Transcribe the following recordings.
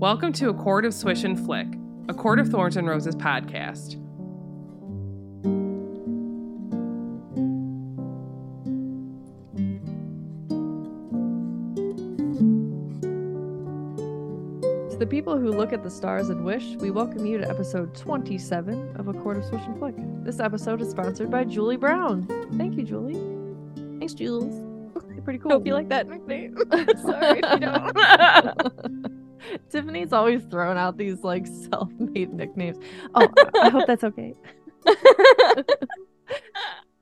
Welcome to A Court of Swish and Flick, a Court of Thorns and Roses podcast. To the people who look at the stars and wish, we welcome you to episode 27 of A Court of Swish and Flick. This episode is sponsored by Julie Brown. Thank you, Julie. Thanks, Jules. You're pretty cool. Hope you like that nickname. Sorry if you don't. Tiffany's always throwing out these like self-made nicknames. Oh, I hope that's okay.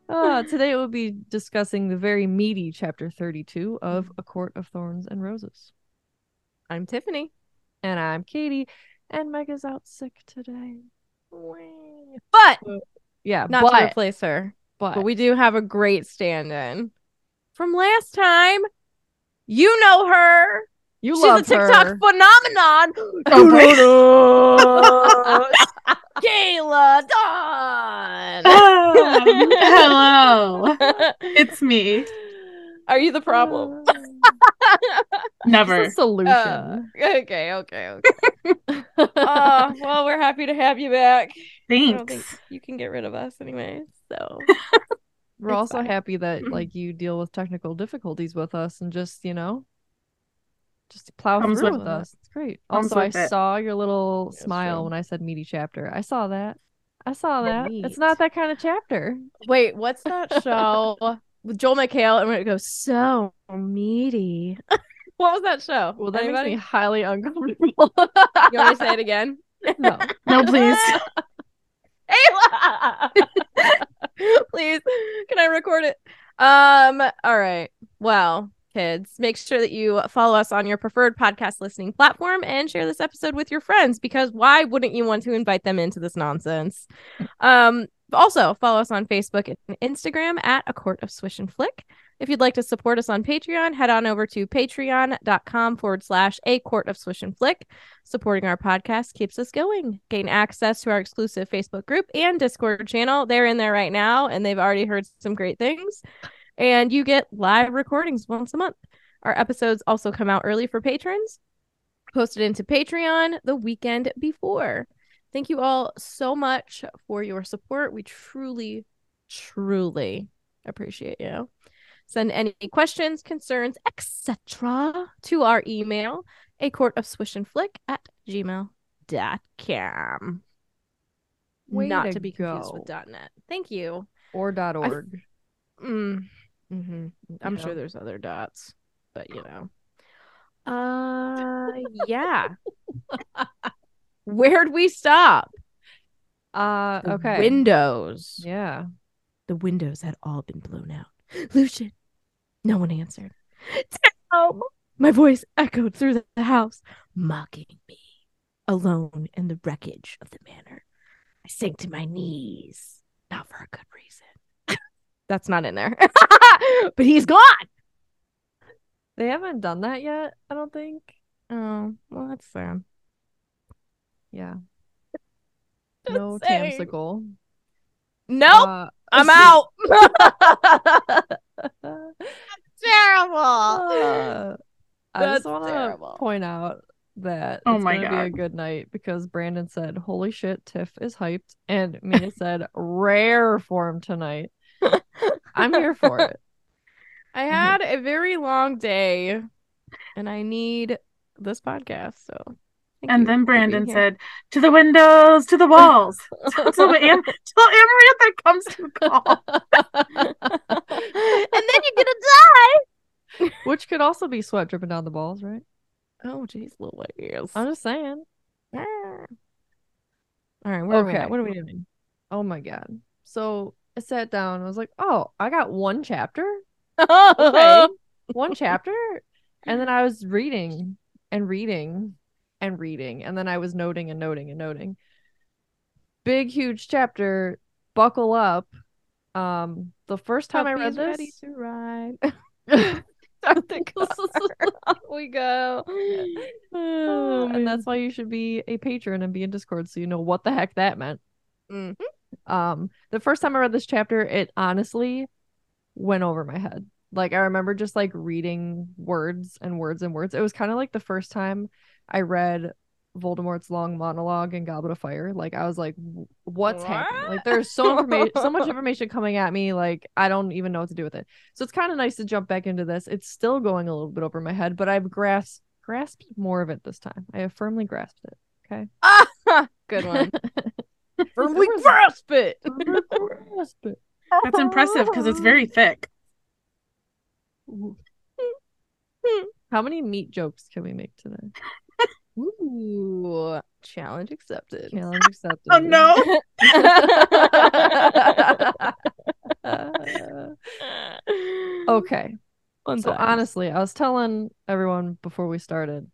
Uh, today we'll be discussing the very meaty chapter 32 of A Court of Thorns and Roses. I'm Tiffany. And I'm Katie, and Megan's out sick today. But Yeah, not but, to replace her. but, But we do have a great stand-in from last time. You know her. You She's love a TikTok her. phenomenon. Oh, Kayla Dawn. Hello, it's me. Are you the problem? Never. It's a solution. Uh, okay, okay, okay. uh, well, we're happy to have you back. I don't think Thanks. you can get rid of us anyway. So We're it's also fine. happy that like you deal with technical difficulties with us and just, you know, just plow Comes through with with it. us. It's great. Comes Also, I it. saw your little That's smile true. when I said meaty chapter. I saw that. I saw that. It's not that kind of chapter. wait, what's that show with Joel McHale and when it goes so meaty? what was that show? Well, that Anybody? makes me highly uncomfortable. You want to say it again? no. No, please. Ayla! Please, can I record it? Um, all right. Well, kids, make sure that you follow us on your preferred podcast listening platform and share this episode with your friends because why wouldn't you want to invite them into this nonsense? Um, also follow us on Facebook and Instagram at A Court of Swish and Flick. If you'd like to support us on Patreon, head on over to patreon.com forward slash a court of swish and flick. Supporting our podcast keeps us going. Gain access to our exclusive Facebook group and Discord channel. They're in there right now and they've already heard some great things. And you get live recordings once a month. Our episodes also come out early for patrons, posted into Patreon the weekend before. Thank you all so much for your support. We truly, truly appreciate you. Send any questions, concerns, etc. to our email, a court of swish and flick at gmail.com. Way Not to to be confused go. with .net. Thank you. Or dot I- org. Mm, hmm I'm Yeah. sure there's other dots, but you know. Uh, yeah. Where'd we stop? Uh The okay. Windows. yeah. The windows had all been blown out. Lucien. No one answered. Tom. My voice echoed through the house, mocking me. Alone in the wreckage of the manor, I sank to my knees, not for a good reason. That's not in there. but he's gone. They haven't done that yet, I don't think. Oh, well, that's sad. Yeah. Just no saying. tamsicle. Nope, Uh, I'm out. uh, Terrible. I That's just want to point out that Oh it's my gonna be a good night because Brandon said, "Holy shit, Tiff is hyped," and Mina said, "Rare form tonight." I'm here for it. I had a very long day and I need this podcast. So, thank And then Brandon said, "To the windows, to the walls." Till Am- till Amarantha comes to call. and then you're going to die. Which could also be sweat dripping down the balls, right? Oh, jeez, little Louise. I'm just saying. Ah. All right, where are we Okay. at? What are we doing? Oh my god. So I sat down. I was like, "Oh, I got one chapter." Okay. one chapter. And then I was reading and reading and reading. And then I was noting and noting and noting. Big, huge chapter. Buckle up. Um, the first time I read Puppies ready to ride. Start the car. Off we go. Oh, and that's why you should be a patron and be in Discord so you know what the heck that meant. Mhm. Um, the first time I read this chapter, it honestly went over my head. Like I remember just like reading words and words and words. It was kind of like the first time I read Voldemort's long monologue in Goblet of Fire. Like I was like, "W- what's happening? Like there's so information, so much information coming at me. Like I don't even know what to do with it. So it's kind of nice to jump back into this. It's still going a little bit over my head, but I've grasped grasped more of it this time. I have firmly grasped it. Okay. Good one. Firmly grasp it. Firmly grasp it. That's impressive because it's very thick. How many meat jokes can we make today? Ooh, challenge accepted. Challenge accepted. Oh no. okay. Fun So times. honestly, I was telling everyone before we started,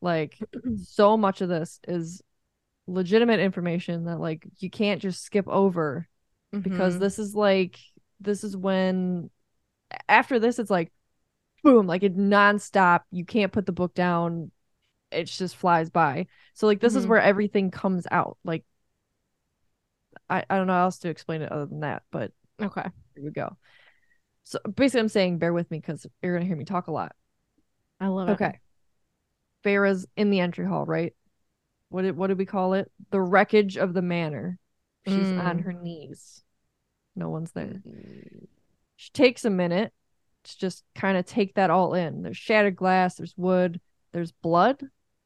like so much of this is legitimate information that like you can't just skip over because Mhm. this is like this is when after this it's like boom, like it nonstop. You can't put the book down. It just flies by. So like this is Mhm. where everything comes out. Like I, I don't know how else to explain it other than that, but okay. here we go. So basically I'm saying bear with me because you're gonna hear me talk a lot. I love it. Okay. Feyre's in the entry hall, right? What did what did we call it? The wreckage of the manor. She's on Mm. her knees. No one's there. Mm. She takes a minute to just kind of take that all in. There's shattered glass, there's wood, there's blood,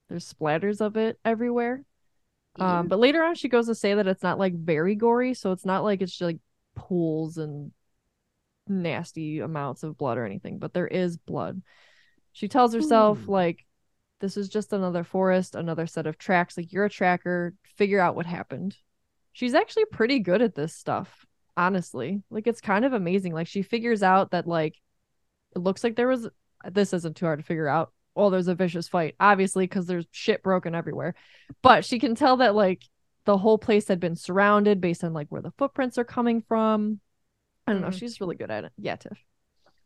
there's splatters of it everywhere. Um, but later on she goes to say that it's not like very gory, so it's not like it's just like pools and nasty amounts of blood or anything, but there is blood. She tells herself Ooh. like this is just another forest, another set of tracks. Like you're a tracker, figure out what happened. She's actually pretty good at this stuff, honestly. Like it's kind of amazing. Like she figures out that like it looks like there was this isn't too hard to figure out. Well, there's a vicious fight, obviously, because there's shit broken everywhere. But she can tell that like the whole place had been surrounded based on like where the footprints are coming from. I don't know. Mhm. She's really good at it. Yeah, Tiff.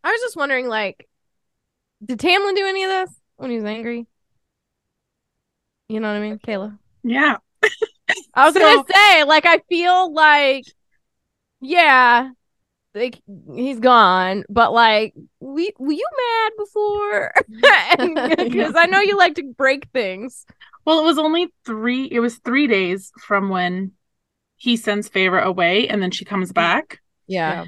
I was just wondering, like, did Tamlin do any of this when he was angry? You know what I mean, Kayla? Yeah. I was So- gonna say, like, I feel like, yeah, like he's gone, but like, we were you mad before? Because I know you like to break things. Well, it was only three. It was three days from when he sends Feyre away, and then she comes back. Yeah.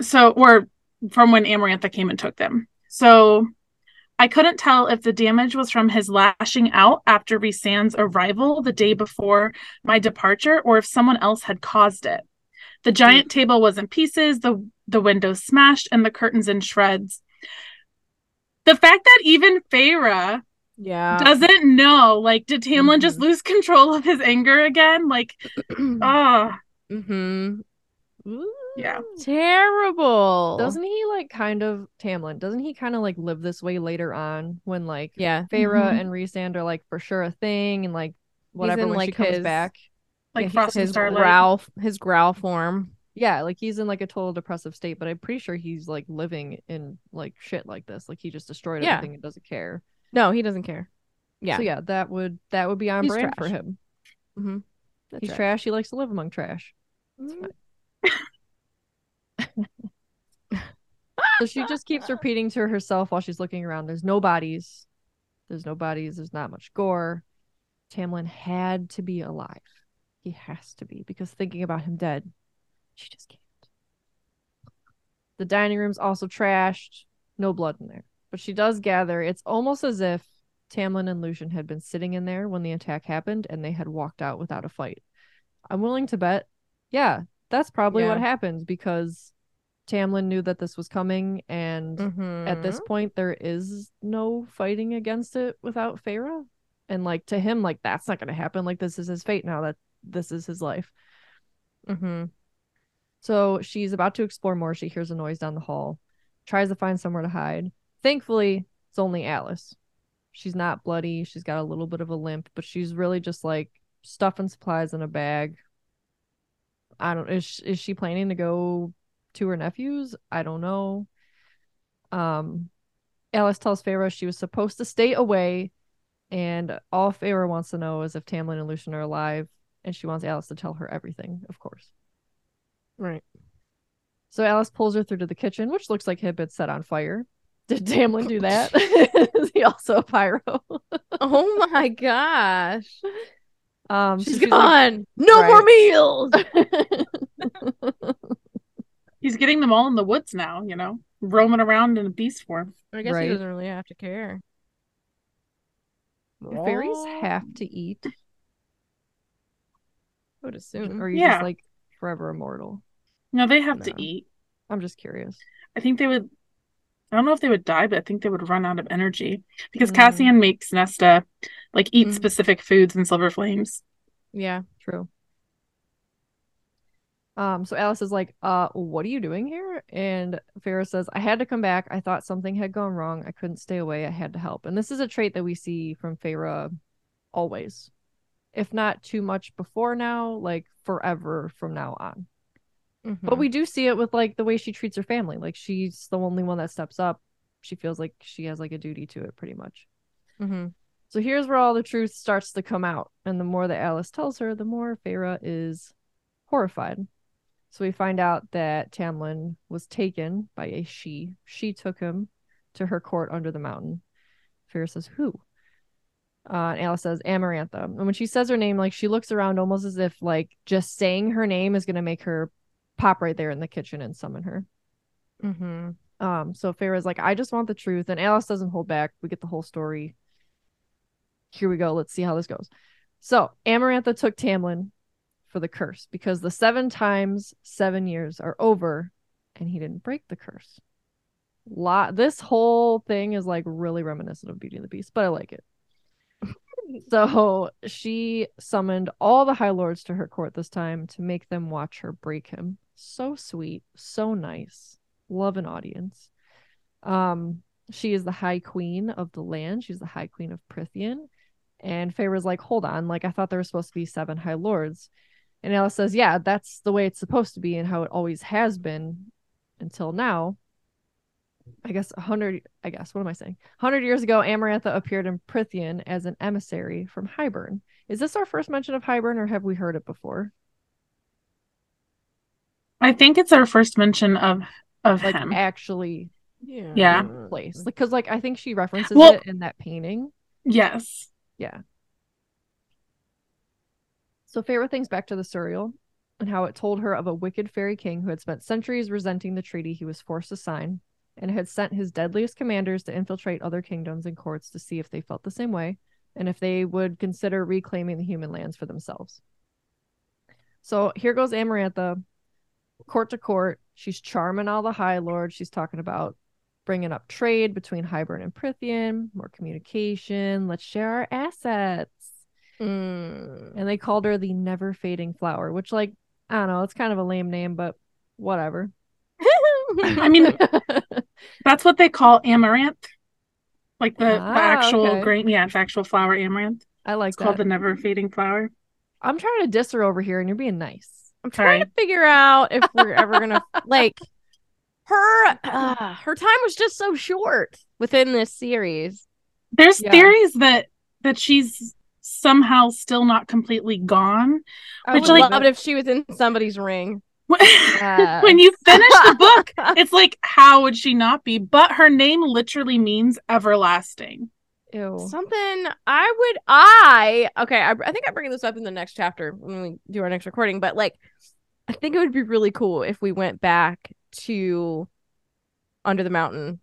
So, or from when Amarantha came and took them. So, I couldn't tell if the damage was from his lashing out after Rhysand's arrival the day before my departure, or if someone else had caused it. The giant table was in pieces, the the windows smashed, and the curtains in shreds. The fact that even Feyre Yeah. doesn't know, like, did Tamlin just Mhm. lose control of his anger again? Like, ah, mm-hmm. Yeah. Terrible. Doesn't he like kind of Tamlin? Doesn't he kind of like live this way later on when like yeah. Feyre Mhm. and Rhysand are like for sure a thing and like whatever in, when she like, comes his- back. Like Yeah, Frost His growl, his growl form. Yeah, like he's in like a total depressive state, but I'm pretty sure he's like living in like shit like this. Like he just destroyed Yeah. everything and doesn't care. No, he doesn't care. Yeah. So yeah, that would that would be on He's brand for him. Mm-hmm. He's right. trash. He likes to live among trash. So she just keeps repeating to herself while she's looking around. There's no bodies. There's no bodies. There's not much gore. Tamlin had to be alive. He has to be because thinking about him dead, she just can't. The dining room's also trashed. No blood in there. But she does gather it's almost as if Tamlin and Lucien had been sitting in there when the attack happened and they had walked out without a fight. I'm willing to bet, yeah, that's probably what Yeah. happened because Tamlin knew that this was coming, and at this Mhm. point, there is no fighting against it without Feyre. And like to him, like that's not gonna happen. Like this is his fate now. That this is his life. Mhm. So she's about to explore more. She hears a noise down the hall, tries to find somewhere to hide. Thankfully, it's only Alis. She's not bloody. She's got a little bit of a limp, but she's really just like stuffing supplies in a bag. I don't. Is is she planning to go to her nephews? I don't know. Um, Alis tells Feyre she was supposed to stay away, and all Feyre wants to know is if Tamlin and Lucien are alive, and she wants Alis to tell her everything, of course. Right. So Alis pulls her through to the kitchen, which looks like it had been set on fire. Did Tamlin do that? Is he also a pyro? Oh my gosh. Um, so She's she's like- gone. no more meals. He's getting them all in the woods now, you know, roaming around in a beast form. I guess Right. he doesn't really have to care. Do fairies have to eat, I would assume. or are you Yeah. just like forever immortal? No, they have No. to eat. I'm just curious. I think they would. I don't know if they would die, but I think they would run out of energy because Mm. Cassian makes Nesta like eat Mm. specific foods in Silver Flames. Yeah. True. Um, so Alis is like, uh, what are you doing here? And Feyre says, I had to come back. I thought something had gone wrong. I couldn't stay away. I had to help. And this is a trait that we see from Feyre always. If not too much before now, like forever from now on. But Mhm. we do see it with like the way she treats her family. Like she's the only one that steps up. She feels like she has like a duty to it pretty much. Mhm. So here's where all the truth starts to come out. And the more that Alis tells her, the more Feyre is horrified. So we find out that Tamlin was taken by a she. She took him to her court under the mountain. Feyre says, Who? Uh, and Alis says, Amarantha. And when she says her name, like she looks around almost as if like just saying her name is going to make her pop right there in the kitchen and summon her. Mhm. Um, so Feyre's like, I just want the truth, and Alis doesn't hold back. We get the whole story. Here we go. Let's see how this goes. So Amarantha took Tamlin for the curse because the seven times seven years are over, and he didn't break the curse. Lot. This whole thing is like really reminiscent of Beauty and the Beast, but I like it. So she summoned all the High Lords to her court this time to make them watch her break him. So sweet, so nice. Love an audience. Um, she is the High Queen of the land. She's the High Queen of Prythian. And Feyre's like, hold on, like I thought there were supposed to be seven High Lords. And Alis says, yeah, that's the way it's supposed to be and how it always has been until now. I guess a hundred. I guess what am I saying? Hundred years ago, Amarantha appeared in Prythian as an emissary from Hybern. Is this our first mention of Hybern, or have we heard it before? I think it's our first mention of of Like him. actually Yeah. Yeah. place, because like I think she references Well- it in that painting. yes. So Feyre thinks back to the Suriel and how it told her of a wicked fairy king who had spent centuries resenting the treaty he was forced to sign and had sent his deadliest commanders to infiltrate other kingdoms and courts to see if they felt the same way and if they would consider reclaiming the human lands for themselves. So here goes Amarantha, court to court. She's charming all the High Lords. She's talking about bringing up trade between Hybern and Prythian, more communication. Let's share our assets. Mm. And they called her the never fading flower, which, like, I don't know, it's kind of a lame name, but whatever. I mean, that's what they call amaranth. Like the, Ah, the actual okay. grain, yeah, it's actual flower amaranth. I like It's called the never fading flower. I'm trying to diss her over here, and you're being nice. I'm trying Sorry. to figure out if we're ever gonna like her. Uh, her time was just so short within this series. There's Yeah. theories that that she's somehow still not completely gone. I Which, would like- love it if she was in somebody's ring. Yes. when you finish the book, it's like, how would she not be? But her name literally means everlasting. Ew. Something I would I okay. I, I think I bring this up in the next chapter when we do our next recording. But like, I think it would be really cool if we went back to Under the Mountain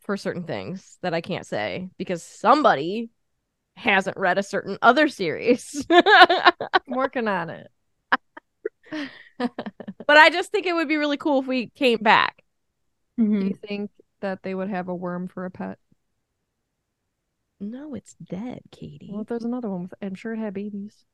for certain things that I can't say because somebody hasn't read a certain other series. I'm working on it. but I just think it would be really cool if we came back. Do Mhm. you think that they would have a worm for a pet? No, it's dead, Katie. Well, there's another one, with, I'm sure it had babies.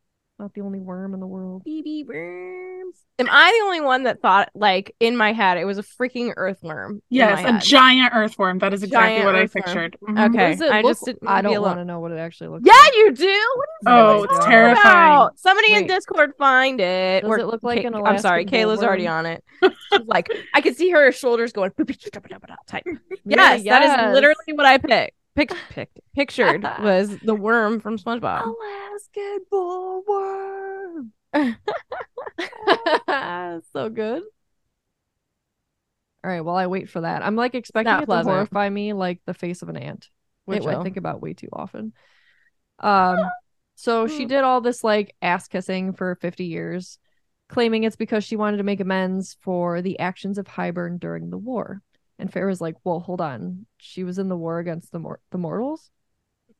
Not the only worm in the world. BB worms. Am I the only one that thought like in my head it was a freaking earthworm? Yes, a head? giant earthworm. That is exactly Giant what I earthworm. pictured. Mhm. Okay, it I look- just didn't I wanna be don't want to know what it actually looks like. Yeah, like. you do. What is Oh, what it's are terrifying. about? Somebody in Discord find it. Does Or it look like Ka- an I'm sorry, Alaskan Kayla's already on it. Like I could see her shoulders going type. Yeah, Yes, that is literally what I picked. Picked, picked, pictured was the worm from SpongeBob. Alaskan bullworm. so good. All right, well I wait for that. I'm like expecting not it pleasant. to horrify me like the face of an ant, which I think about way too often. Um so she did all this like ass kissing for 50 years, claiming it's because she wanted to make amends for the actions of Hybern during the war. And Fair was like, "Well, hold on. She was in the war against the mor- the mortals?"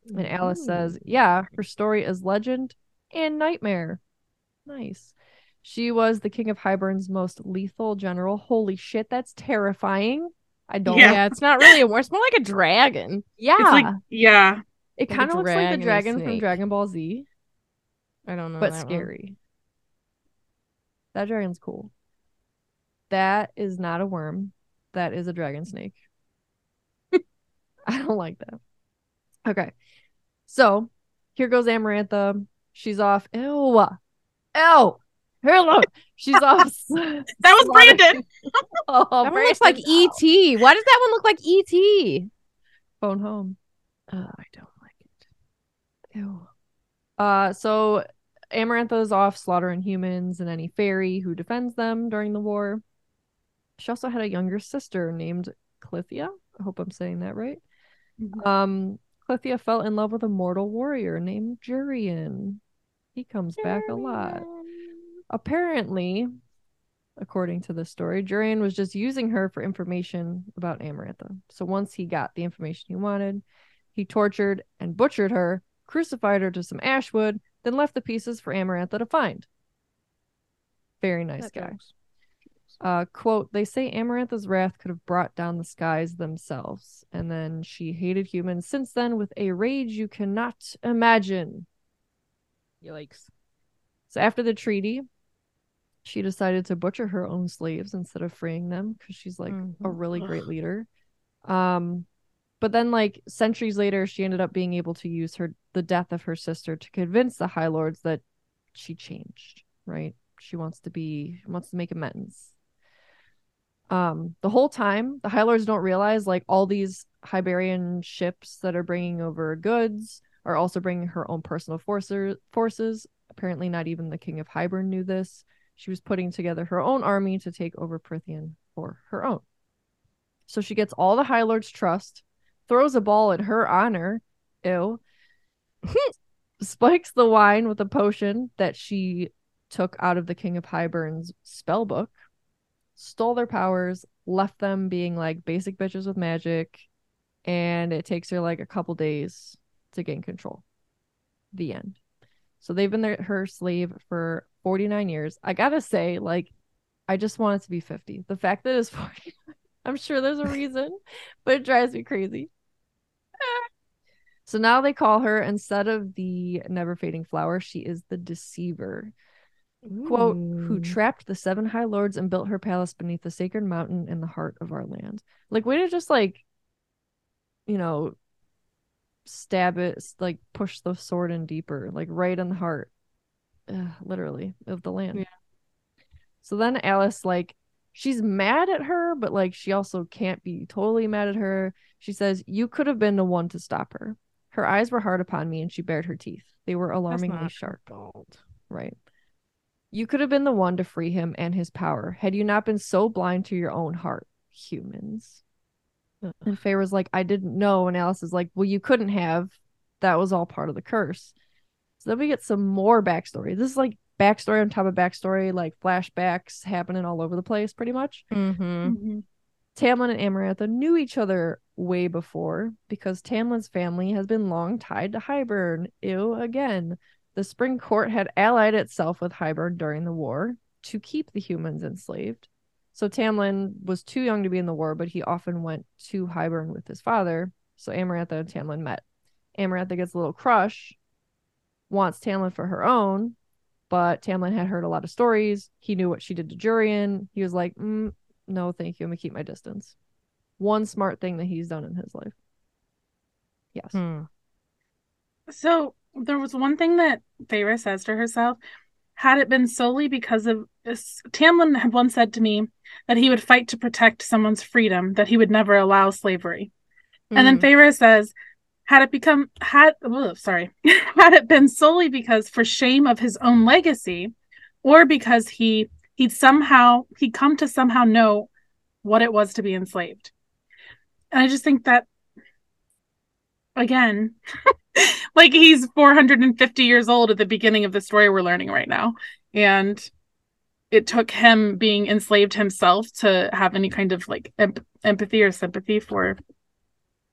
And Alis mm-hmm. says, Yeah, her story is legend and nightmare. Nice. She was the king of Hybern's most lethal general. Holy shit, that's terrifying. I don't Yeah. Yeah. it's not really a war. It's more like a dragon. Yeah. It's like yeah. it kind of looks like the dragon and a dragon from. Dragon Ball Z, I don't know. but that one. scary. That dragon's cool. That is not a worm. That is a dragon snake. I don't like that. Okay. So here goes Amarantha. She's off. Ew. Ew. Hello. She's off. That was Brandon. oh, That one looks like ET. Why does that one look like ET? Phone home. Oh, I don't like it. Ew. Uh, so Amarantha is off slaughtering humans and any fairy who defends them during the war. She also had a younger sister named Clythia. I hope I'm saying that right. Mhm. Um, Clythia fell in love with a mortal warrior named Jurian. He comes back a lot. Apparently, according to the story, Jurian was just using her for information about Amarantha. So once he got the information he wanted, he tortured and butchered her, crucified her to some ash wood, then left the pieces for Amarantha to find. Very nice That guy. Uh, quote, they say Amarantha's wrath could have brought down the skies themselves. And then she hated humans since then with a rage you cannot imagine. Yikes. So after the treaty, she decided to butcher her own slaves instead of freeing them because she's like a Mhm. really great leader. Um, but then like centuries later, she ended up being able to use her the death of her sister to convince the High Lords that she changed. Right? She wants to be wants to make amends. Um, the whole time, the High Lords don't realize like all these Hyberian ships that are bringing over goods are also bringing her own personal forces. Forces. Apparently, not even the King of Hybern knew this. She was putting together her own army to take over Prythian for her own. So she gets all the High Lord's trust, throws a ball in her honor, ew, spikes the wine with a potion that she took out of the King of Hybern's spell book, stole their powers, left them being like basic bitches with magic, and it takes her like a couple days to gain control. The end. So they've been their, her slave for 49 years. I gotta say, like, I just want it to be 50. The fact that it's 40, I'm sure there's a reason, but it drives me crazy. So now they call her, instead of the never fading flower, she is the deceiver. Quote, who trapped the seven high lords and built her palace beneath the sacred mountain in the heart of our land. Like, way to just like, you know, stab it, like push the sword in deeper, like right in the heart, Ugh, literally, of the land. Yeah. So then Alis, like, she's mad at her, but like, she also can't be totally mad at her. She says, You could have been the one to stop her. Her eyes were hard upon me and she bared her teeth. They were alarmingly sharp. Right. You could have been the one to free him and his power had you not been so blind to your own heart, humans. Ugh. And Faye was like, I didn't know. And Alis is like, Well, you couldn't have. That was all part of the curse. So then we get some more backstory. This is like backstory on top of backstory, like flashbacks happening all over the place, pretty much. Mm-hmm. Mhm. Tamlin and Amarantha knew each other way before because Tamlin's family has been long tied to Hybern. Ew, again. The Spring Court had allied itself with Hybern during the war to keep the humans enslaved. So Tamlin was too young to be in the war, but he often went to Hybern with his father. So Amarantha and Tamlin met. Amarantha gets a little crush, wants Tamlin for her own, but Tamlin had heard a lot of stories. He knew what she did to Jurian. He was like, mm, no, thank you. I'm gonna keep my distance. One smart thing that he's done in his life. Yes. Hmm. So there was one thing that Feyre says to herself. Had it been solely because of this, Tamlin had once said to me that he would fight to protect someone's freedom, that he would never allow slavery. And then Mm. Feyre says, had it become had oh, sorry, had it been solely because for shame of his own legacy, or because he he'd somehow he'd come to somehow know what it was to be enslaved. And I just think that, again, like he's 450 years old at the beginning of the story we're learning right now. And it took him being enslaved himself to have any kind of like em- empathy or sympathy for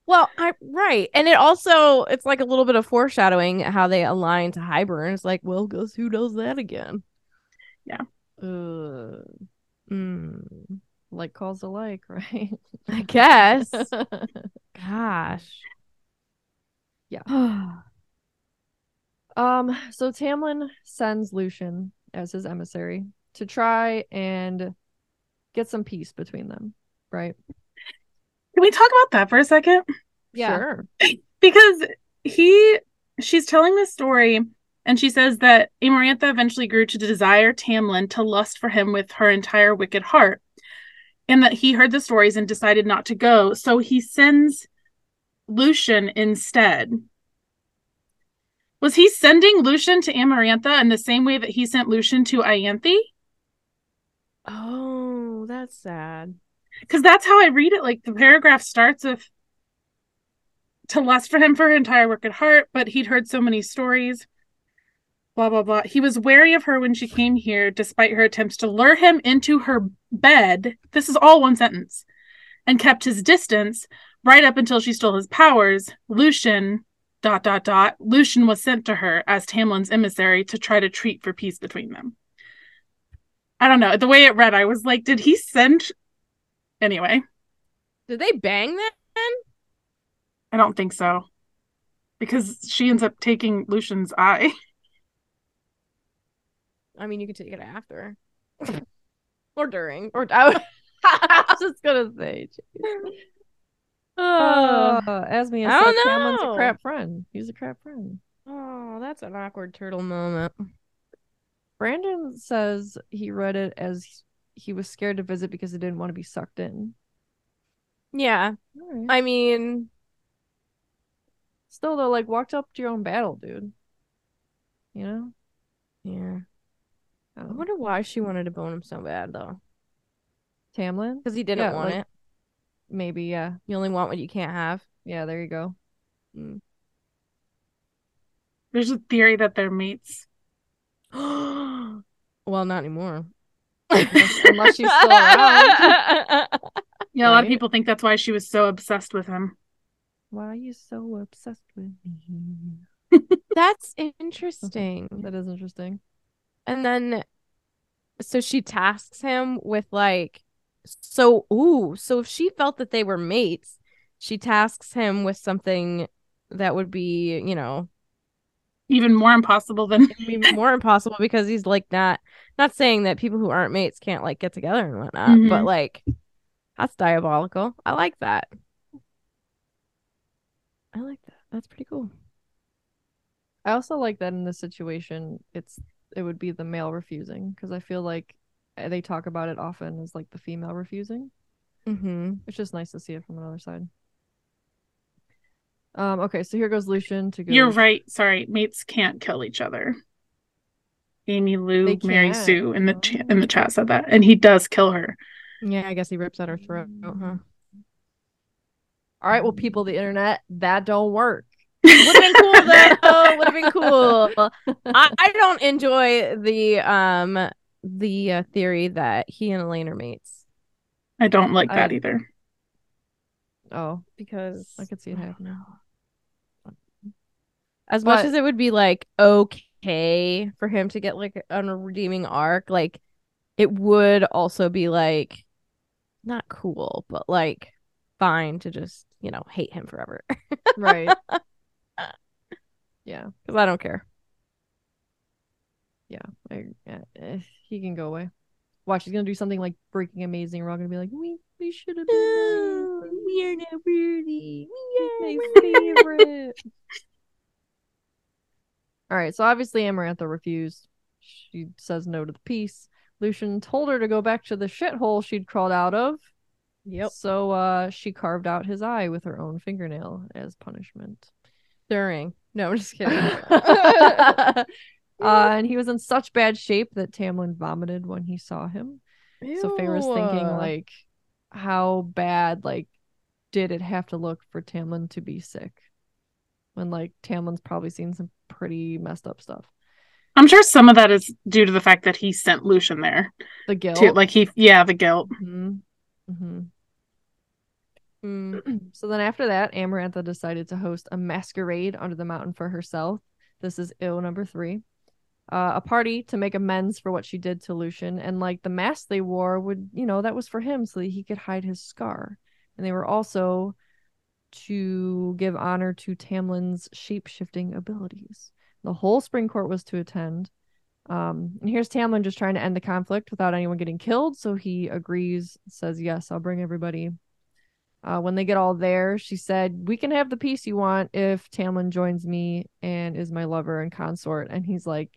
Well, I right, and it also it's like a little bit of foreshadowing how they align to Hybern. It's like, well, guess who does that again? Yeah. Uh, Mm, like calls alike, right? I guess. Gosh. Yeah. yeah. Um, so Tamlin sends Lucien as his emissary to try and get some peace between them, right? Can we talk about that for a second? Sure. Because he she's telling this story and she says that Amarantha eventually grew to desire Tamlin to lust for him with her entire wicked heart. And that he heard the stories and decided not to go. So he sends Lucien instead. Was he sending Lucien to Amarantha in the same way that he sent Lucien to Ianthe? Oh, that's sad. because that's how I read it. Like the paragraph starts with to lust for him for her entire work at heart, but he'd heard so many stories. Blah blah blah. He was wary of her when she came here, despite her attempts to lure him into her bed. This is all one sentence, and kept his distance right up until she stole his powers. Lucien dot dot dot. Lucien was sent to her as Tamlin's emissary to try to treat for peace between them. I don't know. The way it read, I was like, did he send Anyway, Did they bang then? I don't think so. Because she ends up taking Lucien's eye. I mean, you can take it after. or during. Or I was, just gonna say. Uh, Oh, oh Asmia I said don't Tamlin's a crap friend. He's a crap friend. oh, that's an awkward turtle moment. Brandon says he read it as he was scared to visit because he didn't want to be sucked in. Yeah, right. I mean, Still though, like walked up to your own battle, dude. You know? yeah. I I wonder why she wanted to bone him so bad though. Tamlin? Because he didn't Yeah, want like- it. Maybe, yeah. You only want what you can't have. Yeah, there you go. Mm. There's a theory that they're mates. well, not anymore. Unless, unless she's still around. Yeah, a lot of people think that's why she was so obsessed with him. Why are you so obsessed with me? That's interesting. That is interesting. And then so she tasks him with like so ooh, so if she felt that they were mates, she tasks him with something that would be, you know, Even more impossible than be more impossible because he's like not not saying that people who aren't mates can't like get together and whatnot, but Mhm. like that's diabolical. I like that. I like that. That's pretty cool. I also like that in this situation, it's it would be the male refusing because I feel like they talk about it often as like the female refusing. Mm-hmm. It's just nice to see it from another side. Um. Okay, so here goes Lucian to go. You're right. Sorry, mates can't kill each other. Amy Lou, They Mary can't. Sue in the cha- in the chat said that, and he does kill her. Yeah, I guess he rips at her throat, huh? All right, well, people, the internet, that don't work. Would have been cool though. Would have been cool. I, I don't enjoy the um the uh, theory that he and Elain are mates I don't like that I- either. Oh, because I could see it I happening. know. As much as it would be like okay for him to get like a redeeming arc, like it would also be like not cool, but like fine to just you know hate him forever right. yeah, because I don't care. yeah. I, eh, he can go away. Watch, he's gonna do something like freaking amazing. We're all gonna be like, we we should have been. mates. we are not worthy. We are my favorite. All right, so obviously Amarantha refused. She says no to the peace. Lucien told her to go back to the shithole she'd crawled out of. Yep. So uh, she carved out his eye with her own fingernail as punishment. During. No, I'm just kidding. uh, and he was in such bad shape that Tamlin vomited when he saw him. So Faye was thinking like how bad like did it have to look for Tamlin to be sick? When like Tamlin's probably seen some pretty messed up stuff. I'm sure some of that is due to the fact that he sent Lucien there. The guilt. Too. Like he yeah, the guilt. hmm hmm Mm. so then after that, Amarantha decided to host a masquerade under the mountain for herself. This is ill number three. Uh, a party to make amends for what she did to Lucien. And like the mask they wore would, you know, that was for him so that he could hide his scar. And they were also to give honor to Tamlin's shape shifting abilities. The whole spring court was to attend. Um, and here's Tamlin just trying to end the conflict without anyone getting killed. So he agrees, says, Yes, I'll bring everybody. Uh, when they get all there, she said, We can have the peace you want if Tamlin joins me and is my lover and consort. And he's like,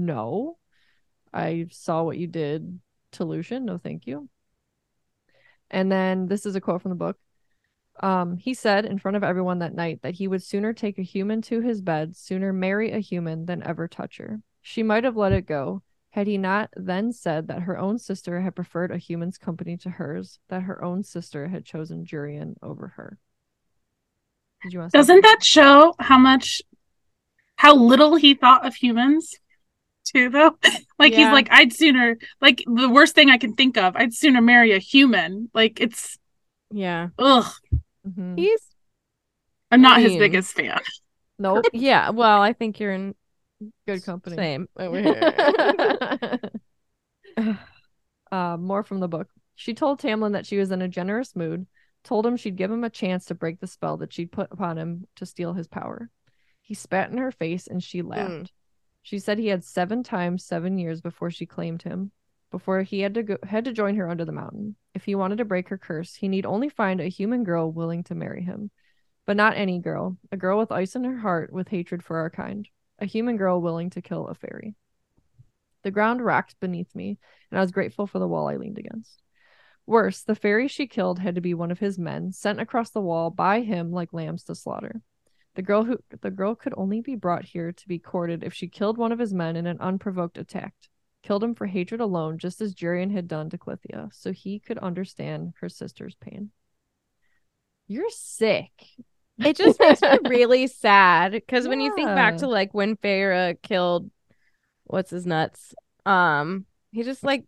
No, I saw what you did to Lucien. No, thank you. And then this is a quote from the book. Um, he said in front of everyone that night that he would sooner take a human to his bed, sooner marry a human than ever touch her. She might have let it go, had he not then said that her own sister had preferred a human's company to hers, that her own sister had chosen Jurian over her. Did you want Doesn't that show how much how little he thought of humans? Too though. like he's like, I'd sooner like the worst thing I can think of, I'd sooner marry a human. Like it's Yeah. ugh. Mhm. He's I'm not his mean. biggest fan. Nope, yeah. Well, I think you're in good company. same over here. uh, more from the book. She told Tamlin that she was in a generous mood, told him she'd give him a chance to break the spell that she'd put upon him to steal his power. He spat in her face and she laughed. She said he had seven times seven years before she claimed him, before he had to go had to join her under the mountain. If he wanted to break her curse, he need only find a human girl willing to marry him. But not any girl, a girl with ice in her heart with hatred for our kind, a human girl willing to kill a fairy. The ground rocked beneath me, and I was grateful for the wall I leaned against. Worse, the fairy she killed had to be one of his men, sent across the wall by him like lambs to slaughter. The girl who the girl could only be brought here to be courted if she killed one of his men in an unprovoked attack. Killed him for hatred alone, just as Jurian had done to Clythia, so he could understand her sister's pain. You're sick. it just makes me really sad because when you think back to like when Feyre killed what's his nuts, um, he just like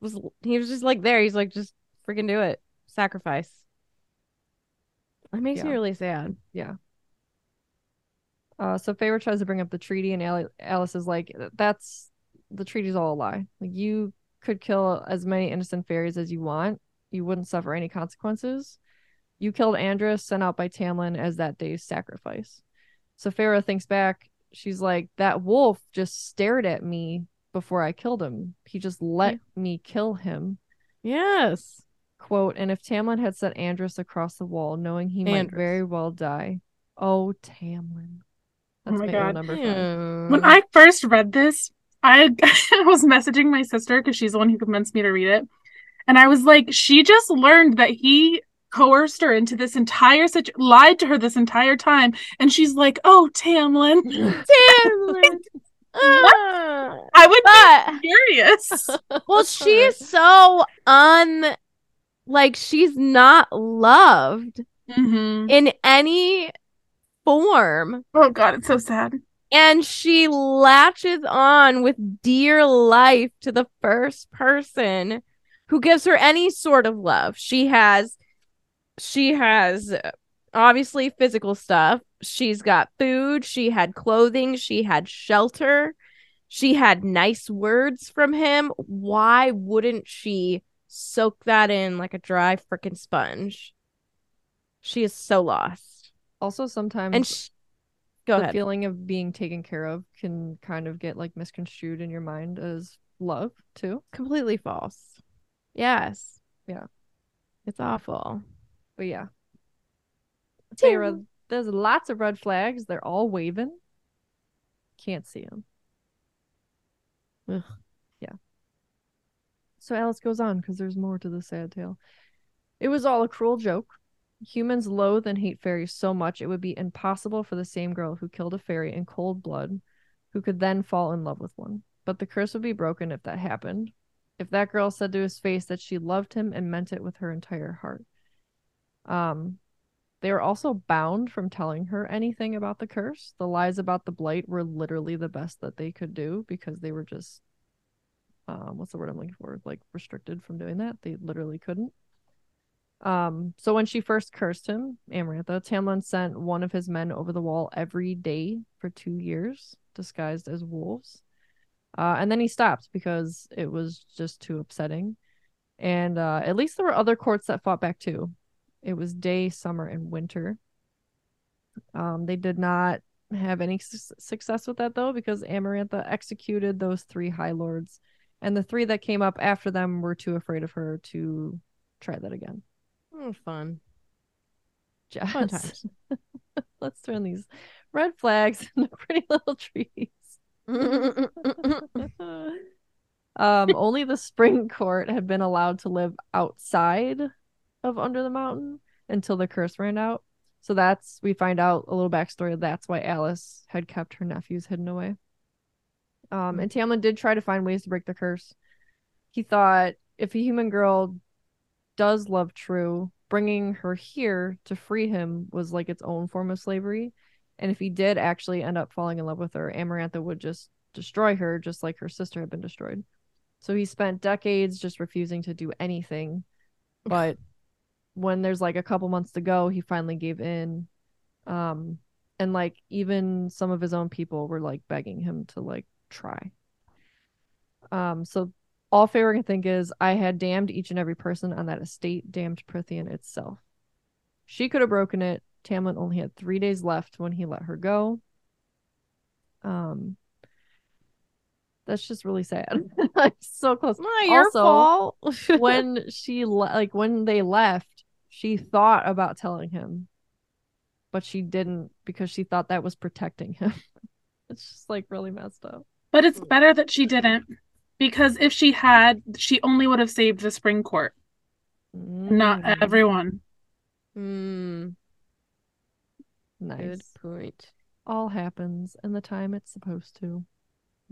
was he was just like there. He's like just freaking do it, sacrifice. That makes me really sad. Uh, so Feyre tries to bring up the treaty, and Ali- Alis is like, "That's the treaty's all a lie. Like you could kill as many innocent fairies as you want. You wouldn't suffer any consequences. You killed Andras, sent out by Tamlin as that day's sacrifice." So Feyre thinks back. She's like, "That wolf just stared at me before I killed him. He just let me kill him." Yes. Quote, and if Tamlin had set Andras across the wall, knowing he might very well die. Oh, Tamlin. That's my my, God. number five. When I first read this, I was messaging my sister because she's the one who convinced me to read it. And I was like, she just learned that he coerced her into this entire situ lied to her this entire time. And she's like, oh, Tamlin. Tamlin. Ah. I would but be furious. well, she's so un like she's not loved Mhm. in any form. Oh, God, it's so sad. and she latches on with dear life to the first person who gives her any sort of love. She has she has uh, obviously physical stuff. She's got food. She had clothing. She had shelter. She had nice words from him. Why wouldn't she soak that in like a dry freaking sponge? She is so lost Also, sometimes and sh- go the ahead feeling of being taken care of can kind of get like misconstrued in your mind as love too. completely false. Yes. Yeah. It's awful. But yeah, Feyre, there's lots of red flags. They're all waving. Can't see them. Ugh. Yeah. So Alis goes on because there's more to the sad tale. It was all a cruel joke. Humans loathe and hate fairies so much it would be impossible for the same girl who killed a fairy in cold blood, who could then fall in love with one. But the curse would be broken if that happened. if that girl said to his face that she loved him and meant it with her entire heart. Um, they were also bound from telling her anything about the curse. The lies about the blight were literally the best that they could do because they were just, um, what's the word I'm looking for? Like restricted from doing that. They literally couldn't. Um, so when she first cursed him, Amarantha, Tamlin sent one of his men over the wall every day for two years, disguised as wolves. Uh, and then he stopped because it was just too upsetting. And uh, at least there were other courts that fought back too. It was day, summer, and winter. Um, they did not have any su- success with that though, because Amarantha executed those three High Lords, and the three that came up after them were too afraid of her to try that again. Oh, fun. Jess, Fun times. let's turn these red flags into pretty little trees. um, only the spring court had been allowed to live outside of Under the Mountain until the curse ran out. So that's we find out a little backstory. That's why Alis had kept her nephews hidden away. Um, and Tamlin did try to find ways to break the curse. He thought if a human girl does love True, bringing her here to free him was like its own form of slavery. And if he did actually end up falling in love with her, Amarantha would just destroy her, just like her sister had been destroyed. So he spent decades just refusing to do anything. But when there's like a couple months to go, he finally gave in. Um, and like even some of his own people were like begging him to like try. Um, so all Feyre can think is, I had damned each and every person on that estate, damned Prythian itself. She could have broken it. Tamlin only had three days left when he let her go. Um, that's just really sad. like so close. Not your Also, fault. when she le- like when they left, she thought about telling him, but she didn't because she thought that was protecting him. it's just like really messed up. But it's better that she didn't. Because if she had, she only would have saved the spring court, not Mm, everyone. Hmm. nice. Good point. All happens in the time it's supposed to.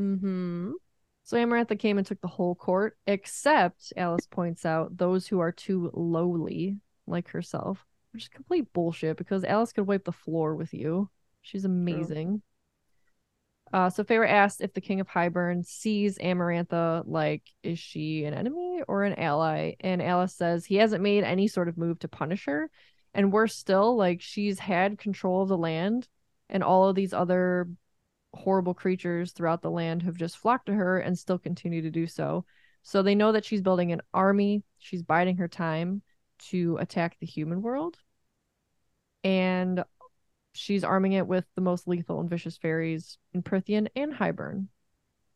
Mm-hmm. So Amarantha came and took the whole court, except Alis points out those who are too lowly, like herself, which is complete bullshit because Alis could wipe the floor with you. She's amazing. Uh, so Feyre asked if the King of Hybern sees Amarantha like, is she an enemy or an ally? And Alis says he hasn't made any sort of move to punish her. And worse still, like she's had control of the land, and all of these other horrible creatures throughout the land have just flocked to her and still continue to do so. So they know that she's building an army. She's biding her time to attack the human world. And she's arming it with the most lethal and vicious fairies in Prythian and Hybern.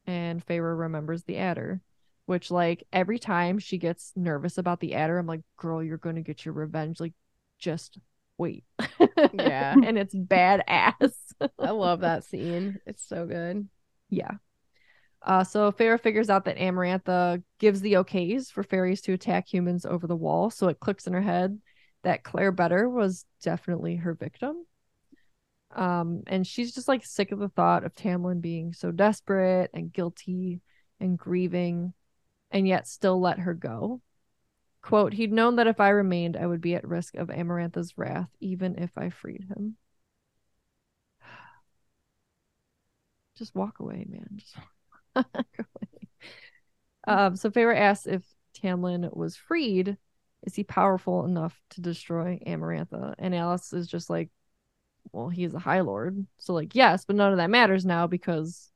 And Feyre remembers the adder, which like every time she gets nervous about the adder, I'm like, girl, you're gonna get your revenge. Like, just wait. Yeah. and it's badass. I love that scene. It's so good. Yeah. Uh, so Feyre figures out that Amarantha gives the okays for fairies to attack humans over the wall. So it clicks in her head that Clare Beddor was definitely her victim. Um, and she's just like sick of the thought of Tamlin being so desperate and guilty and grieving, and yet still let her go. Quote, he'd known that if I remained, I would be at risk of Amarantha's wrath, even if I freed him. Just walk away, man. Just walk away. Um, so Feyre asks if Tamlin was freed, is he powerful enough to destroy Amarantha? And Alis is just like, well, he's a High Lord. So, like, yes, but none of that matters now because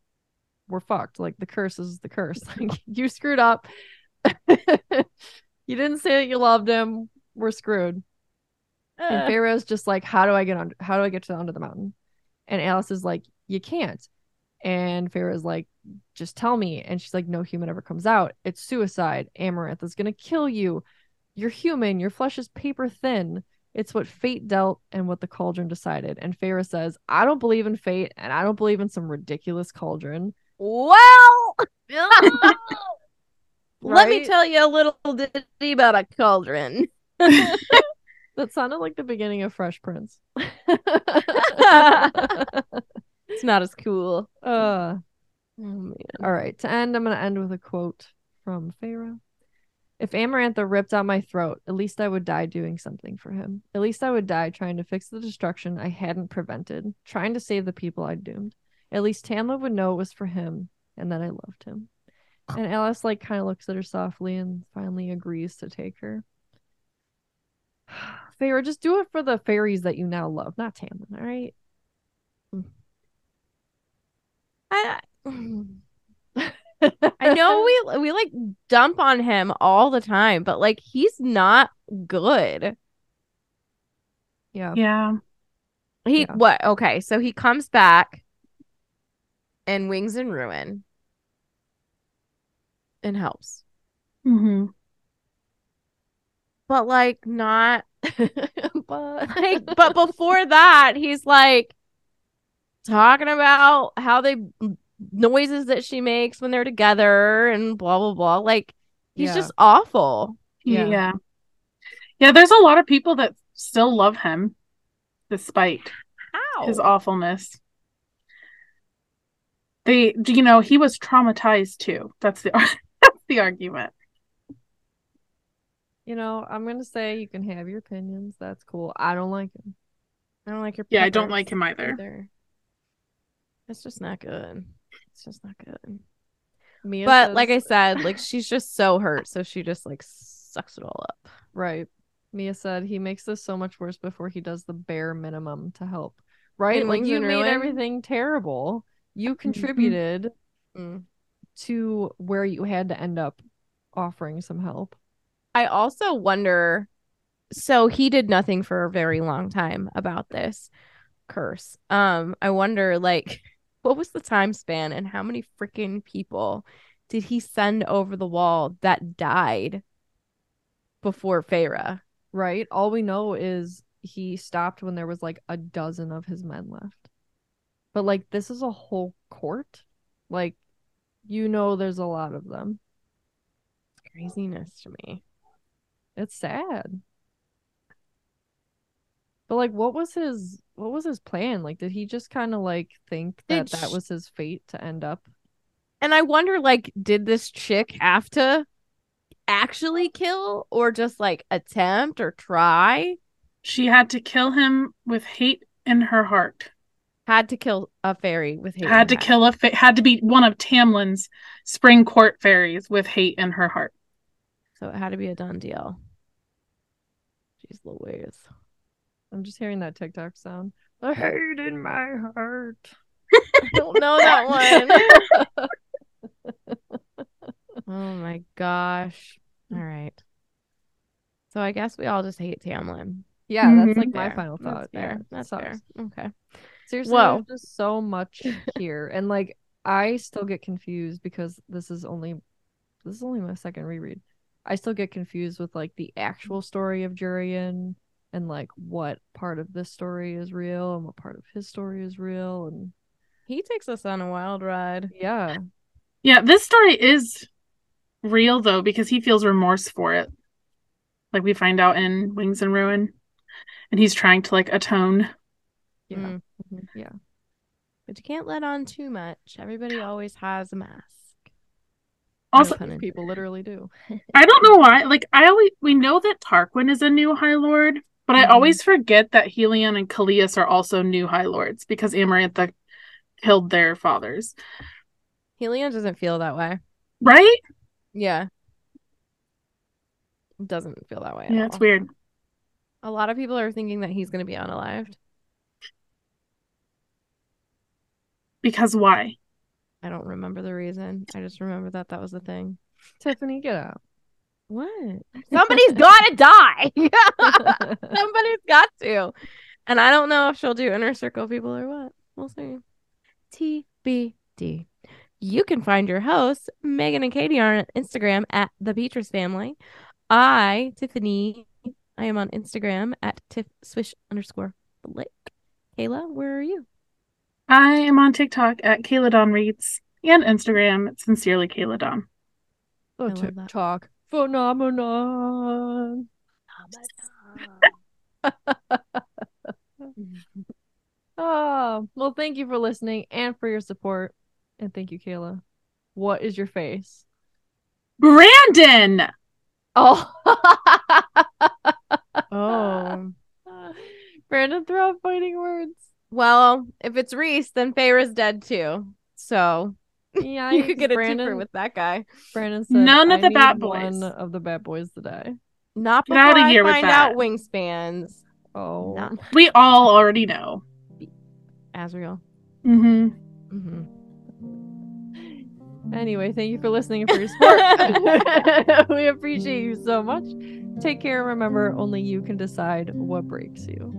we're fucked. Like, the curse is the curse. Like, you screwed up. you didn't say that you loved him. We're screwed. And Uh, Feyre's just like, how do I get on? How do I get to the under the mountain? And Alis is like, you can't. And Feyre's like, just tell me. And she's like, no human ever comes out. It's suicide. Amaranth is gonna kill you. You're human. Your flesh is paper thin. It's what fate dealt and what the cauldron decided. And Feyre says, I don't believe in fate and I don't believe in some ridiculous cauldron. well, let me tell you a little ditty about a cauldron. That sounded like the beginning of Fresh Prince. It's not as cool. uh, Oh man. all right. To end, I'm going to end with a quote from Feyre. If Amarantha ripped out my throat, at least I would die doing something for him. At least I would die trying to fix the destruction I hadn't prevented, trying to save the people I'd doomed. At least Tamlin would know it was for him and that I loved him. And Alis like kind of looks at her softly and finally agrees to take her. Feyre, just do it for the fairies that you now love, not Tamlin, all right? I I hmm. Know we we like dump on him all the time, but like he's not good. Yeah. Yeah. He Yeah. what? Okay, so he comes back and Wings in Ruin and helps. hmm But like not but like but before that, he's like talking about how they noises that she makes when they're together and blah blah blah. Like he's Yeah. just awful. Yeah. Yeah. yeah. there's a lot of people that still love him despite How? his awfulness. They you know, he was traumatized too. That's the that's the argument. You know, I'm gonna say you can have your opinions. That's cool. I don't like him. I don't like your Yeah, I don't like him either. either. It's just not good. It's just not good. Mia But like I said, like she's just so hurt, so she just like sucks it all up. right. Mia said he makes this so much worse before he does the bare minimum to help. Right? In like you made Ruin? everything terrible. You contributed Mm. to where you had to end up offering some help. I also wonder so he did nothing for a very long time about this curse. Um I wonder like what was the time span and how many freaking people did he send over the wall that died before Feyre? Right? All we know is he stopped when there was like a dozen of his men left. But like this is a whole court. Like you know there's a lot of them. Craziness to me. It's sad. But like what was his what was his plan? Like did he just kind of like think that Did that was his fate to end up? And I wonder like did this chick have to actually kill or just like attempt or try? She had to kill him with hate in her heart. Had to kill a fairy with hate. had in to her. kill a fa- had to be one of Tamlin's spring court fairies with hate in her heart. So it had to be a done deal. Jeez Louise. I'm just hearing that TikTok sound. The hate in my heart. I don't know that one. oh my gosh. All right. So I guess we all just hate Tamlin. Yeah, that's Mhm. like my final thought. That's fair. Yeah, That's fair. Okay. Seriously, Well- there's just so much here, and like I still get confused because this is only this is only my second reread. I still get confused with like the actual story of Jurian and like what part of this story is real and what part of his story is real, and He takes us on a wild ride. yeah, Yeah, this story is real though because he feels remorse for it. Like we find out in Wings and Ruin. And he's trying to like atone. yeah, Mm. yeah. But you can't let on too much. Everybody always has a mask. Also, pun. People literally do. I don't know why. Like I always we know that Tarquin is a new High Lord, but I Mhm. always forget that Helion and Kallias are also new High Lords because Amarantha killed their fathers. Helion doesn't feel that way. Right? Yeah. Doesn't feel that way. At Yeah, it's all. weird. A lot of people are thinking that he's going to be unalived. Because why? I don't remember the reason. I just remember that that was the thing. Tiffany, get out. What? Somebody's got to die. Somebody's got to. And I don't know if she'll do inner circle people or what. We'll see. TBD. You can find your hosts, Megan and Katie, on Instagram at the Petras Family. I, Tiffany, I am on Instagram at Tiff Swish underscore Flick. Kayla, where are you? I am on TikTok at Kayla Dawn Reads and Instagram at sincerely Kayla Dawn. The I love that. TikTok phenomenon. Oh, well, thank you for listening and for your support. And thank you, Kayla. What is your face? Brandon. Oh. Oh. Brandon throw out fighting words. Well, if it's Rhys, then Feyre's dead too. So Yeah, you could get a Brandon, Brandon with that guy. Brandon said, None of "I the need Bat One Boys." of the bad boys today. Not Get before outta I here with find out that. wingspans. Oh. Not We all already know. Azriel. hmm Mm-hmm. Anyway, thank you for listening and for your support. we appreciate you so much. Take care. And remember, only you can decide what breaks you.